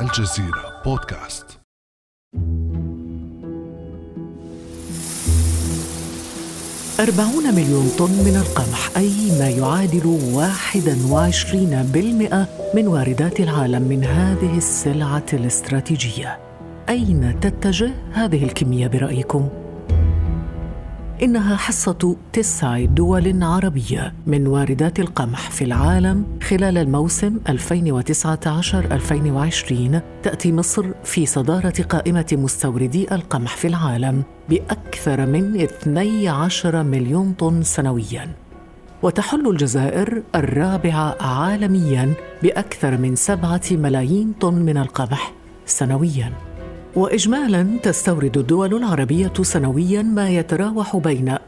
الجزيرة بودكاست أربعون مليون طن من القمح أي ما يعادل واحدا وعشرين بالمئة من واردات العالم من هذه السلعة الاستراتيجية أين تتجه هذه الكمية برأيكم؟ إنها حصة تسع دول عربية من واردات القمح في العالم خلال الموسم 2019-2020 تأتي مصر في صدارة قائمة مستوردي القمح في العالم بأكثر من 12 مليون طن سنوياً. وتحل الجزائر الرابعة عالمياً بأكثر من سبعة ملايين طن من القمح سنوياً. وإجمالا تستورد الدول العربية سنويا ما يتراوح بين 40%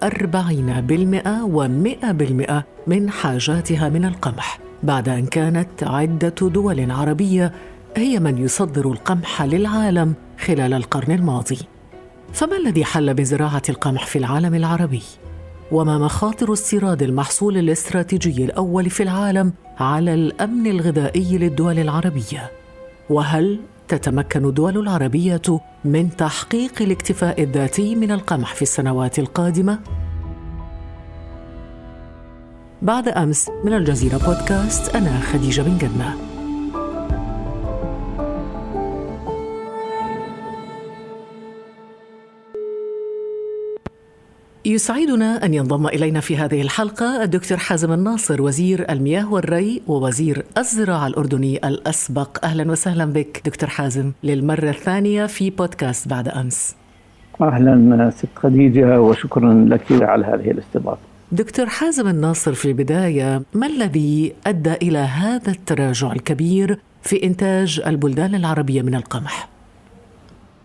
و 100% من حاجاتها من القمح بعد أن كانت عدة دول عربية هي من يصدر القمح للعالم خلال القرن الماضي فما الذي حل بزراعة القمح في العالم العربي؟ وما مخاطر استيراد المحصول الاستراتيجي الأول في العالم على الأمن الغذائي للدول العربية؟ وهل تتمكن الدول العربية من تحقيق الاكتفاء الذاتي من القمح في السنوات القادمة. بعد أمس من الجزيرة بودكاست أنا خديجة بن جنة. يسعدنا أن ينضم إلينا في هذه الحلقة الدكتور حازم الناصر وزير المياه والري ووزير الزراعة الأردني الأسبق. أهلا وسهلا بك دكتور حازم للمرة الثانية في بودكاست بعد أمس. أهلا ست خديجة وشكرا لك على هذه الاستضافة. دكتور حازم الناصر في البداية ما الذي أدى إلى هذا التراجع الكبير في إنتاج البلدان العربية من القمح؟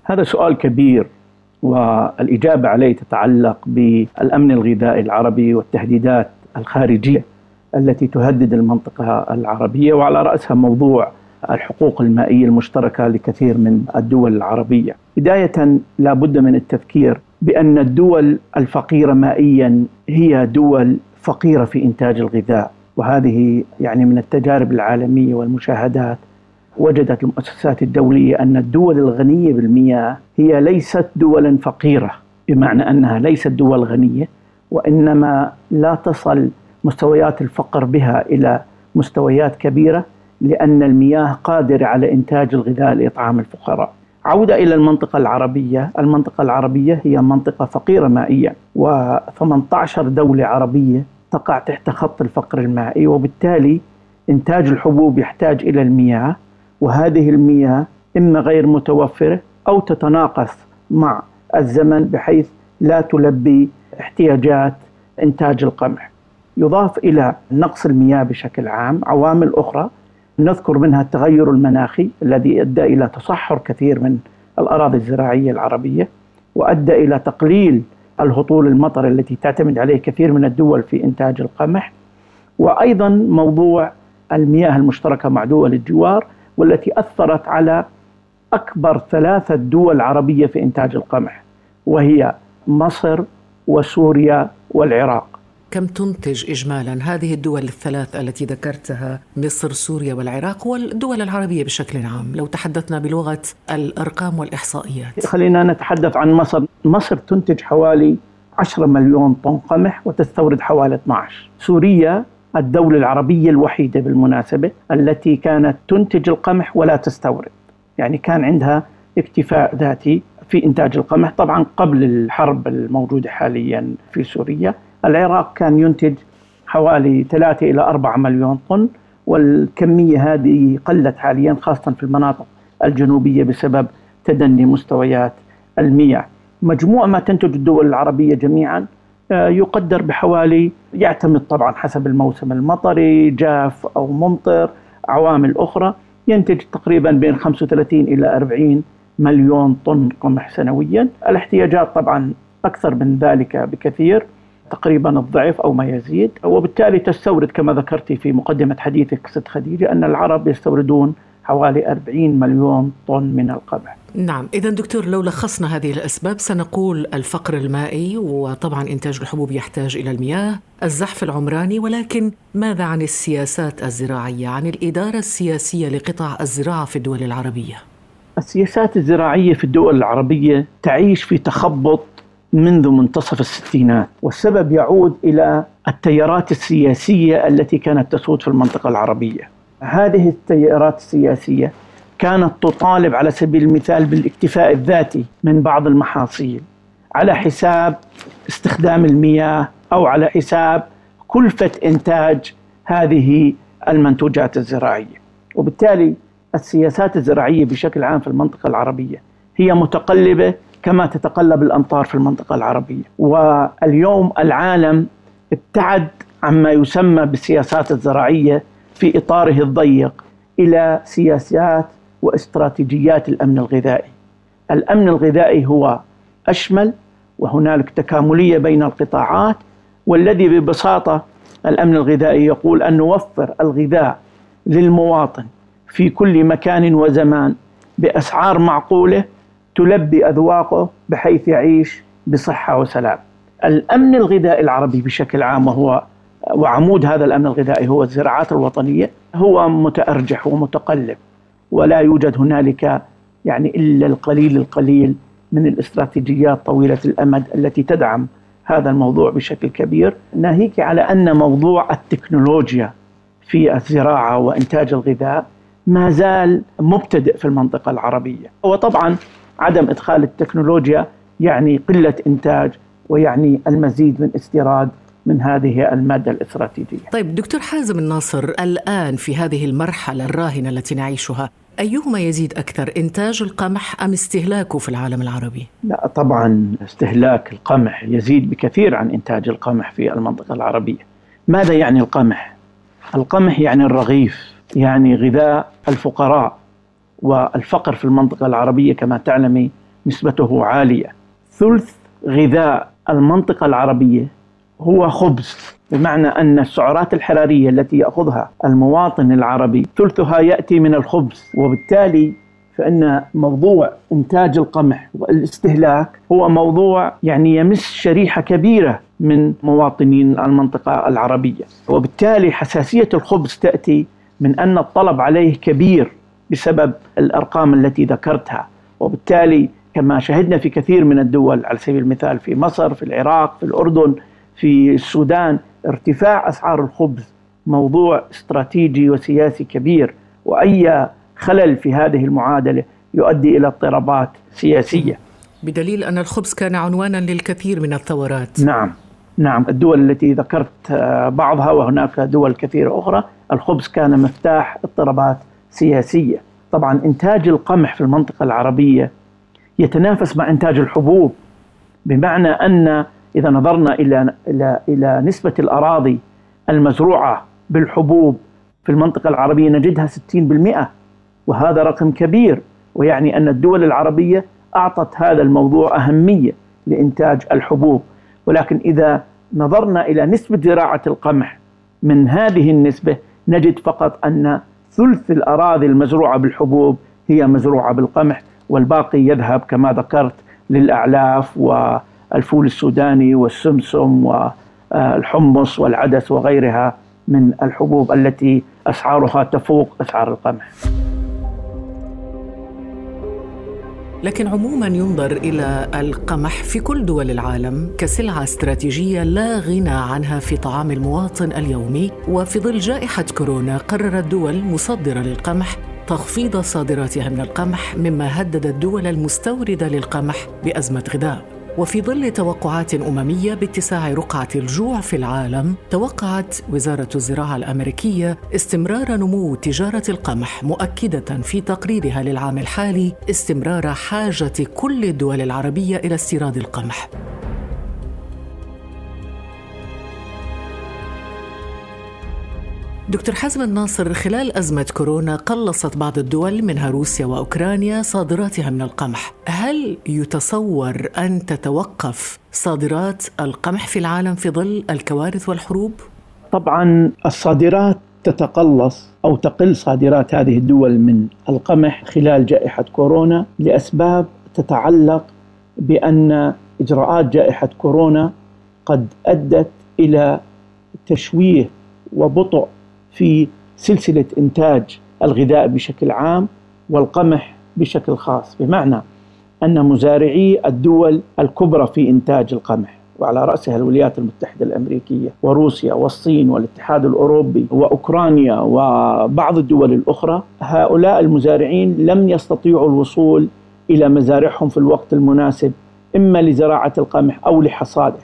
هذا سؤال كبير. والإجابة عليه تتعلق بالأمن الغذائي العربي والتهديدات الخارجية التي تهدد المنطقة العربية وعلى رأسها موضوع الحقوق المائية المشتركة لكثير من الدول العربية. بداية لا بد من التذكير بأن الدول الفقيرة مائيا هي دول فقيرة في إنتاج الغذاء وهذه يعني من التجارب العالمية والمشاهدات وجدت المؤسسات الدولية أن الدول الغنية بالمياه هي ليست دولا فقيرة بمعنى أنها ليست دول غنية وإنما لا تصل مستويات الفقر بها إلى مستويات كبيرة لأن المياه قادرة على إنتاج الغذاء لإطعام الفقراء. عودة إلى المنطقة العربية. المنطقة العربية هي منطقة فقيرة مائيا و18 دولة عربية تقع تحت خط الفقر المائي وبالتالي إنتاج الحبوب يحتاج إلى المياه. وهذه المياه إما غير متوفرة أو تتناقص مع الزمن بحيث لا تلبي احتياجات إنتاج القمح. يضاف إلى نقص المياه بشكل عام عوامل أخرى نذكر منها التغير المناخي الذي أدى إلى تصحر كثير من الأراضي الزراعية العربية وأدى إلى تقليل الهطول المطر التي تعتمد عليه كثير من الدول في إنتاج القمح. وأيضا موضوع المياه المشتركة مع دول الجوار والتي أثرت على أكبر ثلاثة دول عربية في إنتاج القمح وهي مصر وسوريا والعراق. كم تنتج اجمالا هذه الدول الثلاث التي ذكرتها مصر سوريا والعراق والدول العربية بشكل عام؟ لو تحدثنا بلغة الأرقام والإحصائيات. خلينا نتحدث عن مصر. مصر تنتج حوالي 10 مليون طن قمح وتستورد حوالي 12 سوريا الدولة العربية الوحيدة بالمناسبة التي كانت تنتج القمح ولا تستورد. يعني كان عندها اكتفاء ذاتي في إنتاج القمح. طبعا قبل الحرب الموجودة حاليا في سوريا العراق كان ينتج حوالي 3 إلى 4 مليون طن والكمية هذه قلت حاليا خاصة في المناطق الجنوبية بسبب تدني مستويات المياه. مجموع ما تنتج الدول العربية جميعا يقدر بحوالي يعتمد طبعا حسب الموسم المطري جاف أو ممطر عوامل أخرى. ينتج تقريبا بين 35 إلى 40 مليون طن قمح سنويا. الاحتياجات طبعا أكثر من ذلك بكثير. تقريبا الضعف أو ما يزيد. وبالتالي تستورد كما ذكرتي في مقدمة حديثك ست خديجة أن العرب يستوردون حوالي 40 مليون طن من القمح. نعم إذا دكتور لو لخصنا هذه الأسباب سنقول الفقر المائي وطبعا إنتاج الحبوب يحتاج إلى المياه الزحف العمراني ولكن ماذا عن السياسات الزراعية عن الإدارة السياسية لقطاع الزراعة في الدول العربية؟ السياسات الزراعية في الدول العربية تعيش في تخبط منذ منتصف الستينات والسبب يعود إلى التيارات السياسية التي كانت تسود في المنطقة العربية. هذه التيارات السياسية كانت تطالب على سبيل المثال بالاكتفاء الذاتي من بعض المحاصيل على حساب استخدام المياه أو على حساب كلفة إنتاج هذه المنتوجات الزراعية. وبالتالي السياسات الزراعية بشكل عام في المنطقة العربية هي متقلبة كما تتقلب الأمطار في المنطقة العربية. واليوم العالم ابتعد عما يسمى بالسياسات الزراعية في إطاره الضيق إلى سياسات واستراتيجيات الأمن الغذائي. الأمن الغذائي هو أشمل وهنالك تكاملية بين القطاعات والذي ببساطة الأمن الغذائي يقول أن نوفر الغذاء للمواطن في كل مكان وزمان بأسعار معقولة تلبي أذواقه بحيث يعيش بصحة وسلام. الأمن الغذائي العربي بشكل عام وهو وعمود هذا الأمن الغذائي هو الزراعات الوطنية هو متأرجح ومتقلب ولا يوجد هنالك يعني إلا القليل القليل من الاستراتيجيات طويلة الأمد التي تدعم هذا الموضوع بشكل كبير. ناهيك على أن موضوع التكنولوجيا في الزراعة وإنتاج الغذاء ما زال مبتدئ في المنطقة العربية. وطبعا عدم إدخال التكنولوجيا يعني قلة إنتاج ويعني المزيد من استيراد من هذه المادة الإستراتيجية طيب دكتور حازم الناصر الآن في هذه المرحلة الراهنة التي نعيشها أيهما يزيد أكثر إنتاج القمح أم استهلاكه في العالم العربي؟ لا طبعا استهلاك القمح يزيد بكثير عن إنتاج القمح في المنطقة العربية ماذا يعني القمح؟ القمح يعني الرغيف يعني غذاء الفقراء والفقر في المنطقة العربية كما تعلمي نسبته عالية ثلث غذاء المنطقة العربية هو خبز بمعنى أن السعرات الحرارية التي يأخذها المواطن العربي ثلثها يأتي من الخبز وبالتالي فإن موضوع إنتاج القمح والاستهلاك هو موضوع يعني يمس شريحة كبيرة من مواطنين المنطقة العربية. وبالتالي حساسية الخبز تأتي من أن الطلب عليه كبير بسبب الأرقام التي ذكرتها. وبالتالي كما شهدنا في كثير من الدول على سبيل المثال في مصر في العراق في الأردن في السودان ارتفاع أسعار الخبز موضوع استراتيجي وسياسي كبير وأي خلل في هذه المعادلة يؤدي إلى اضطرابات سياسية. بدليل أن الخبز كان عنوانا للكثير من الثورات. نعم نعم الدول التي ذكرت آه، بعضها وهناك دول كثيرة أخرى الخبز كان مفتاح اضطرابات سياسية. طبعا إنتاج القمح في المنطقة العربية يتنافس مع إنتاج الحبوب بمعنى أن إذا نظرنا إلى إلى إلى نسبة الأراضي المزروعة بالحبوب في المنطقة العربية نجدها 60% وهذا رقم كبير ويعني أن الدول العربية أعطت هذا الموضوع أهمية لإنتاج الحبوب. ولكن إذا نظرنا إلى نسبة زراعة القمح من هذه النسبة نجد فقط أن ثلث الأراضي المزروعة بالحبوب هي مزروعة بالقمح والباقي يذهب كما ذكرت للأعلاف و الفول السوداني والسمسم والحمص والعدس وغيرها من الحبوب التي أسعارها تفوق أسعار القمح. لكن عموما ينظر إلى القمح في كل دول العالم كسلعة استراتيجية لا غنى عنها في طعام المواطن اليومي وفي ظل جائحة كورونا قررت دول مصدرة للقمح تخفيض صادراتها من القمح مما هدد الدول المستوردة للقمح بأزمة غذاء وفي ظل توقعات أممية باتساع رقعة الجوع في العالم توقعت وزارة الزراعة الأمريكية استمرار نمو تجارة القمح مؤكدة في تقريرها للعام الحالي استمرار حاجة كل الدول العربية إلى استيراد القمح. دكتور حازم الناصر خلال أزمة كورونا قلصت بعض الدول منها روسيا وأوكرانيا صادراتها من القمح هل يتصور أن تتوقف صادرات القمح في العالم في ظل الكوارث والحروب؟ طبعا الصادرات تتقلص أو تقل صادرات هذه الدول من القمح خلال جائحة كورونا لأسباب تتعلق بأن إجراءات جائحة كورونا قد أدت إلى تشويه وبطء في سلسلة إنتاج الغذاء بشكل عام والقمح بشكل خاص بمعنى أن مزارعي الدول الكبرى في إنتاج القمح وعلى رأسها الولايات المتحدة الأمريكية وروسيا والصين والاتحاد الأوروبي وأوكرانيا وبعض الدول الأخرى هؤلاء المزارعين لم يستطيعوا الوصول إلى مزارعهم في الوقت المناسب إما لزراعة القمح أو لحصاده.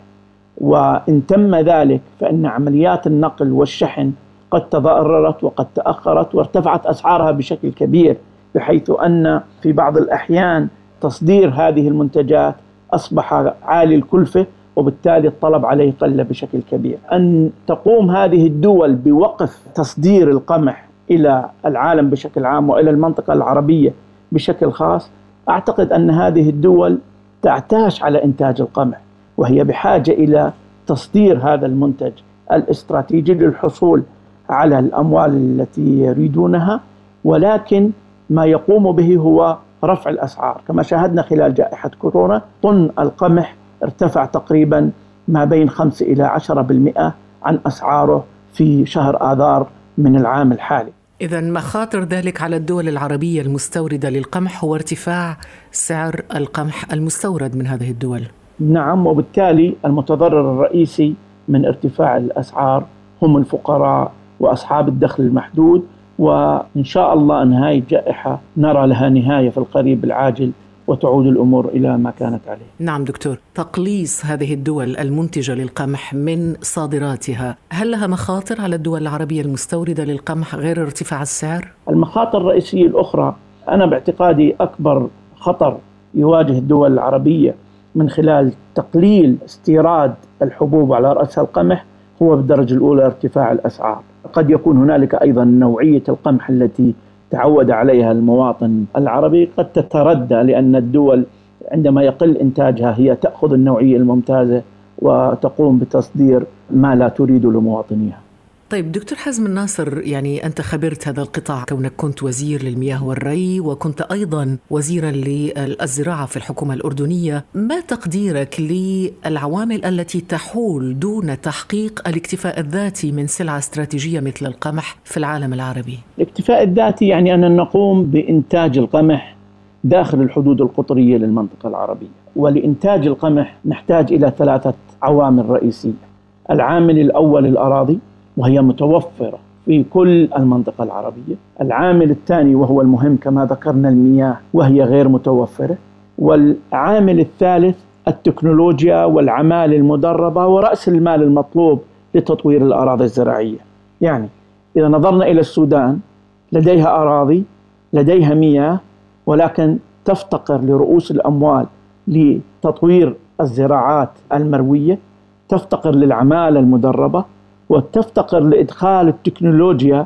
وإن تم ذلك فإن عمليات النقل والشحن قد تضررت وقد تأخرت وارتفعت أسعارها بشكل كبير بحيث أن في بعض الأحيان تصدير هذه المنتجات أصبح عالي الكلفة وبالتالي الطلب عليه قل بشكل كبير. أن تقوم هذه الدول بوقف تصدير القمح إلى العالم بشكل عام وإلى المنطقة العربية بشكل خاص أعتقد أن هذه الدول تعتاش على إنتاج القمح وهي بحاجة إلى تصدير هذا المنتج الاستراتيجي للحصول على الأموال التي يريدونها ولكن ما يقوم به هو رفع الأسعار. كما شاهدنا خلال جائحة كورونا طن القمح ارتفع تقريبا ما بين 5 إلى 10% عن أسعاره في شهر آذار من العام الحالي. إذا مخاطر ذلك على الدول العربية المستوردة للقمح هو ارتفاع سعر القمح المستورد من هذه الدول. نعم وبالتالي المتضرر الرئيسي من ارتفاع الأسعار هم الفقراء وأصحاب الدخل المحدود وإن شاء الله نهاية الجائحة نرى لها نهاية في القريب العاجل وتعود الأمور إلى ما كانت عليه. نعم دكتور، تقليص هذه الدول المنتجة للقمح من صادراتها، هل لها مخاطر على الدول العربية المستوردة للقمح غير ارتفاع السعر؟ المخاطر الرئيسية الأخرى أنا باعتقادي أكبر خطر يواجه الدول العربية من خلال تقليل استيراد الحبوب على رأسها القمح هو بالدرجه الأولى ارتفاع الأسعار. قد يكون هنالك أيضا نوعية القمح التي تعود عليها المواطن العربي. قد تتردى لأن الدول عندما يقل إنتاجها هي تأخذ النوعية الممتازة وتقوم بتصدير ما لا تريد لمواطنيها. طيب دكتور حزم الناصر يعني أنت خبرت هذا القطاع كونك كنت وزير للمياه والري وكنت أيضا وزيرا للزراعة في الحكومة الأردنية ما تقديرك للعوامل التي تحول دون تحقيق الاكتفاء الذاتي من سلعة استراتيجية مثل القمح في العالم العربي؟ الاكتفاء الذاتي يعني أن نقوم بإنتاج القمح داخل الحدود القطرية للمنطقة العربية. ولإنتاج القمح نحتاج إلى ثلاثة عوامل رئيسية. العامل الأول الأراضي وهي متوفرة في كل المنطقة العربية. العامل الثاني وهو المهم كما ذكرنا المياه وهي غير متوفرة. والعامل الثالث التكنولوجيا والعمال المدربة ورأس المال المطلوب لتطوير الأراضي الزراعية. يعني إذا نظرنا إلى السودان لديها أراضي لديها مياه ولكن تفتقر لرؤوس الأموال لتطوير الزراعات المروية تفتقر للعمالة المدربة وتفتقر لإدخال التكنولوجيا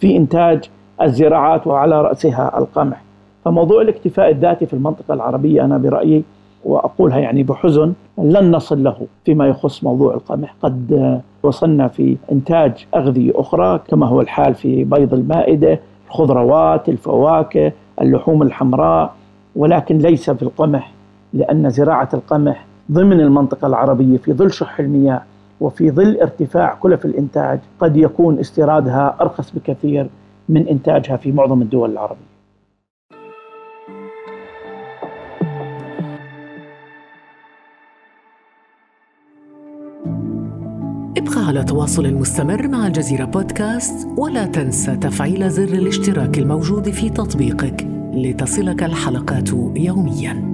في إنتاج الزراعات وعلى رأسها القمح. فموضوع الاكتفاء الذاتي في المنطقة العربية أنا برأيي وأقولها يعني بحزن لن نصل له فيما يخص موضوع القمح، قد وصلنا في إنتاج أغذية أخرى كما هو الحال في بيض المائدة، الخضروات، الفواكه، اللحوم الحمراء ولكن ليس في القمح لأن زراعة القمح ضمن المنطقة العربية في ظل شح المياه وفي ظل ارتفاع كلف الإنتاج قد يكون استيرادها أرخص بكثير من إنتاجها في معظم الدول العربية. ابقى على تواصل مستمر مع الجزيرة بودكاست ولا تنسى تفعيل زر الاشتراك الموجود في تطبيقك لتصلك الحلقات يومياً.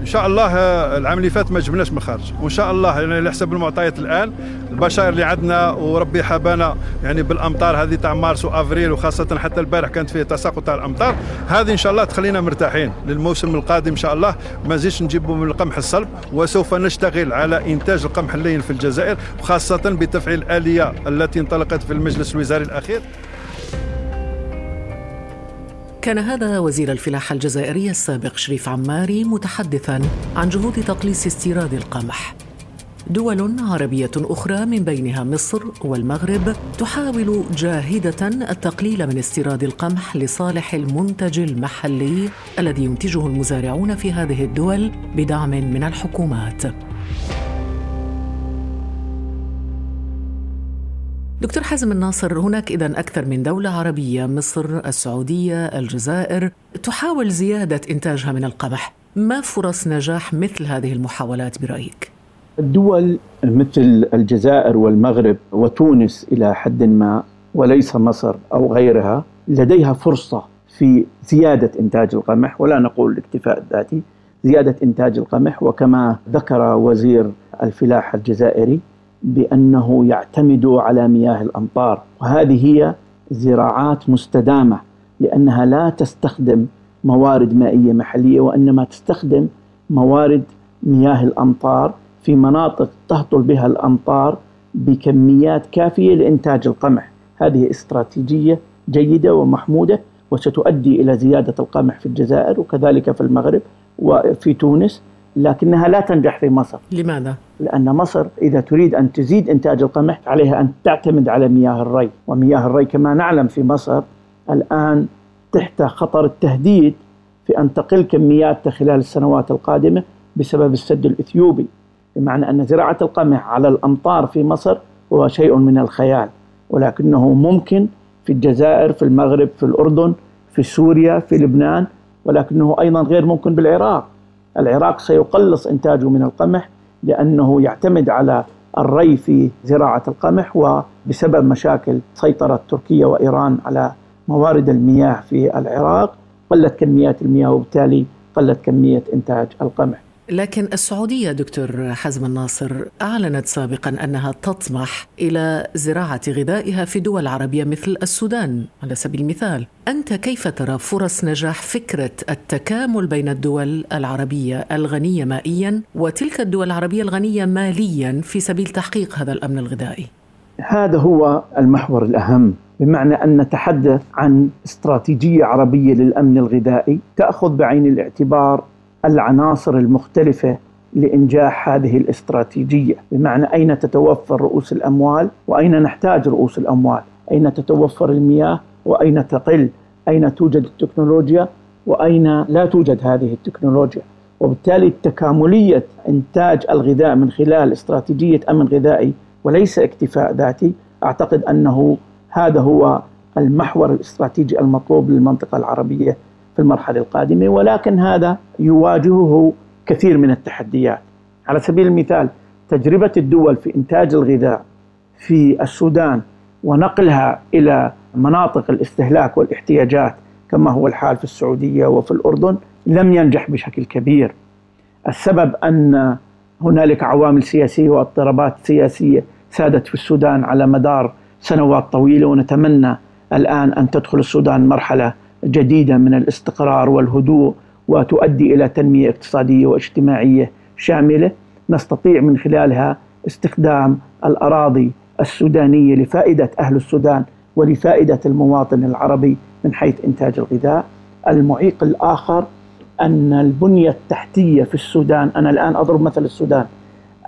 إن شاء الله آه، العام اللي فات ما جبناش من الخارج وإن شاء الله يعني على حسب المعطيات الآن البشائر اللي عندنا وربي حبانا يعني بالأمطار هذه تاع مارس وأفريل وخاصة حتى البارح كانت فيه تساقط تاع الأمطار هذه إن شاء الله تخلينا مرتاحين للموسم القادم إن شاء الله. ما نزيدش نجيبوا من القمح الصلب وسوف نشتغل على إنتاج القمح اللين في الجزائر وخاصة بتفعيل الاليه التي انطلقت في المجلس الوزاري الأخير. كان هذا وزير الفلاحة الجزائري السابق شريف عماري متحدثا عن جهود تقليص استيراد القمح دول عربية أخرى من بينها مصر والمغرب تحاول جاهدة التقليل من استيراد القمح لصالح المنتج المحلي الذي ينتجه المزارعون في هذه الدول بدعم من الحكومات. دكتور حازم الناصر هناك إذا أكثر من دولة عربية مصر السعودية الجزائر تحاول زيادة إنتاجها من القمح ما فرص نجاح مثل هذه المحاولات برأيك؟ الدول مثل الجزائر والمغرب وتونس إلى حد ما وليس مصر أو غيرها لديها فرصة في زيادة إنتاج القمح ولا نقول الاكتفاء الذاتي زيادة إنتاج القمح وكما ذكر وزير الفلاحة الجزائري بأنه يعتمد على مياه الأمطار. وهذه هي زراعات مستدامة لأنها لا تستخدم موارد مائية محلية وإنما تستخدم موارد مياه الأمطار في مناطق تهطل بها الأمطار بكميات كافية لإنتاج القمح. هذه استراتيجية جيدة ومحمودة وستؤدي إلى زيادة القمح في الجزائر وكذلك في المغرب وفي تونس لكنها لا تنجح في مصر لماذا؟ لأن مصر إذا تريد أن تزيد إنتاج القمح عليها أن تعتمد على مياه الري ومياه الري كما نعلم في مصر الآن تحت خطر التهديد في أن تقل كمياتها خلال السنوات القادمة بسبب السد الإثيوبي بمعنى أن زراعة القمح على الأمطار في مصر هو شيء من الخيال ولكنه ممكن في الجزائر في المغرب في الأردن في سوريا في لبنان ولكنه أيضا غير ممكن بالعراق العراق سيقلص إنتاجه من القمح لأنه يعتمد على الري في زراعة القمح وبسبب مشاكل سيطرة تركيا وإيران على موارد المياه في العراق قلت كميات المياه وبالتالي قلت كمية إنتاج القمح. لكن السعودية دكتور حزم الناصر أعلنت سابقا أنها تطمح إلى زراعة غذائها في دول عربية مثل السودان. على سبيل المثال أنت كيف ترى فرص نجاح فكرة التكامل بين الدول العربية الغنية مائيا وتلك الدول العربية الغنية ماليا في سبيل تحقيق هذا الأمن الغذائي؟ هذا هو المحور الأهم بمعنى أن نتحدث عن استراتيجية عربية للأمن الغذائي تأخذ بعين الاعتبار العناصر المختلفة لإنجاح هذه الاستراتيجية. بمعنى أين تتوفر رؤوس الأموال وأين نحتاج رؤوس الأموال؟ أين تتوفر المياه وأين تقل؟ أين توجد التكنولوجيا وأين لا توجد هذه التكنولوجيا؟ وبالتالي تكاملية إنتاج الغذاء من خلال استراتيجية أمن غذائي وليس اكتفاء ذاتي أعتقد أنه هذا هو المحور الاستراتيجي المطلوب للمنطقة العربية في المرحلة القادمة ولكن هذا يواجهه كثير من التحديات. على سبيل المثال تجربة الدول في إنتاج الغذاء في السودان ونقلها إلى مناطق الاستهلاك والاحتياجات كما هو الحال في السعودية وفي الأردن لم ينجح بشكل كبير. السبب أن هنالك عوامل سياسية واضطرابات سياسية سادت في السودان على مدار سنوات طويلة ونتمنى الآن أن تدخل السودان مرحلة جديدة من الاستقرار والهدوء وتؤدي إلى تنمية اقتصادية واجتماعية شاملة نستطيع من خلالها استخدام الأراضي السودانية لفائدة أهل السودان ولفائدة المواطن العربي من حيث إنتاج الغذاء. المعيق الآخر أن البنية التحتية في السودان، أنا الآن أضرب مثل السودان.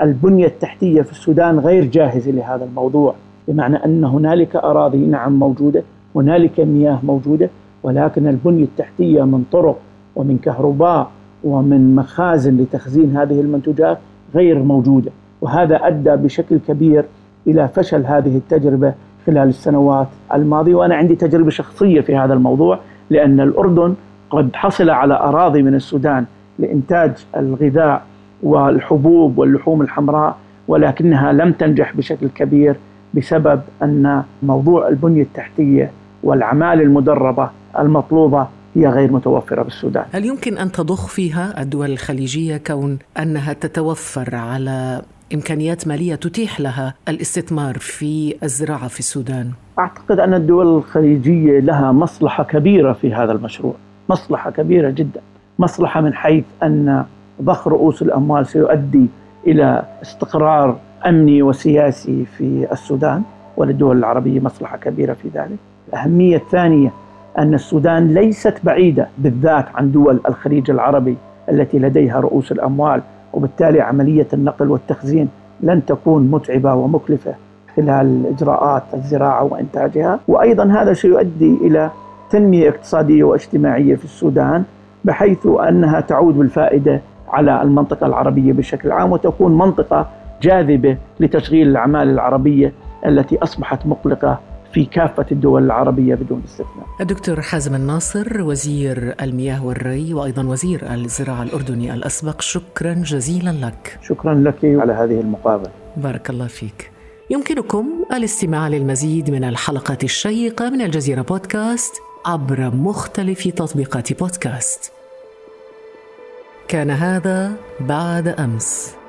البنية التحتية في السودان غير جاهزة لهذا الموضوع، بمعنى أن هنالك أراضي نعم موجودة، هنالك مياه موجودة، ولكن البنية التحتية من طرق ومن كهرباء ومن مخازن لتخزين هذه المنتوجات غير موجودة. وهذا أدى بشكل كبير إلى فشل هذه التجربة خلال السنوات الماضية. وأنا عندي تجربة شخصية في هذا الموضوع لأن الأردن قد حصل على أراضي من السودان لإنتاج الغذاء والحبوب واللحوم الحمراء ولكنها لم تنجح بشكل كبير بسبب أن موضوع البنية التحتية والعمالة المدربة المطلوبة هي غير متوفرة بالسودان هل يمكن أن تضخ فيها الدول الخليجية كون أنها تتوفر على إمكانيات مالية تتيح لها الاستثمار في الزراعة في السودان؟ أعتقد أن الدول الخليجية لها مصلحة كبيرة في هذا المشروع مصلحة كبيرة جدا مصلحة من حيث أن ضخ رؤوس الأموال سيؤدي إلى استقرار أمني وسياسي في السودان وللدول العربية مصلحة كبيرة في ذلك الأهمية الثانية أن السودان ليست بعيدة بالذات عن دول الخليج العربي التي لديها رؤوس الأموال وبالتالي عملية النقل والتخزين لن تكون متعبة ومكلفة خلال إجراءات الزراعة وإنتاجها. وأيضا هذا سيؤدي إلى تنمية اقتصادية واجتماعية في السودان بحيث أنها تعود بالفائدة على المنطقة العربية بشكل عام وتكون منطقة جاذبة لتشغيل الأعمال العربية التي أصبحت مقلقة في كافة الدول العربية بدون استثناء. الدكتور حازم الناصر وزير المياه والري وأيضا وزير الزراعة الأردني الأسبق شكرا جزيلا لك. شكرا لك على هذه المقابلة. بارك الله فيك. يمكنكم الاستماع للمزيد من الحلقات الشيقة من الجزيرة بودكاست عبر مختلف تطبيقات بودكاست. كان هذا بعد أمس.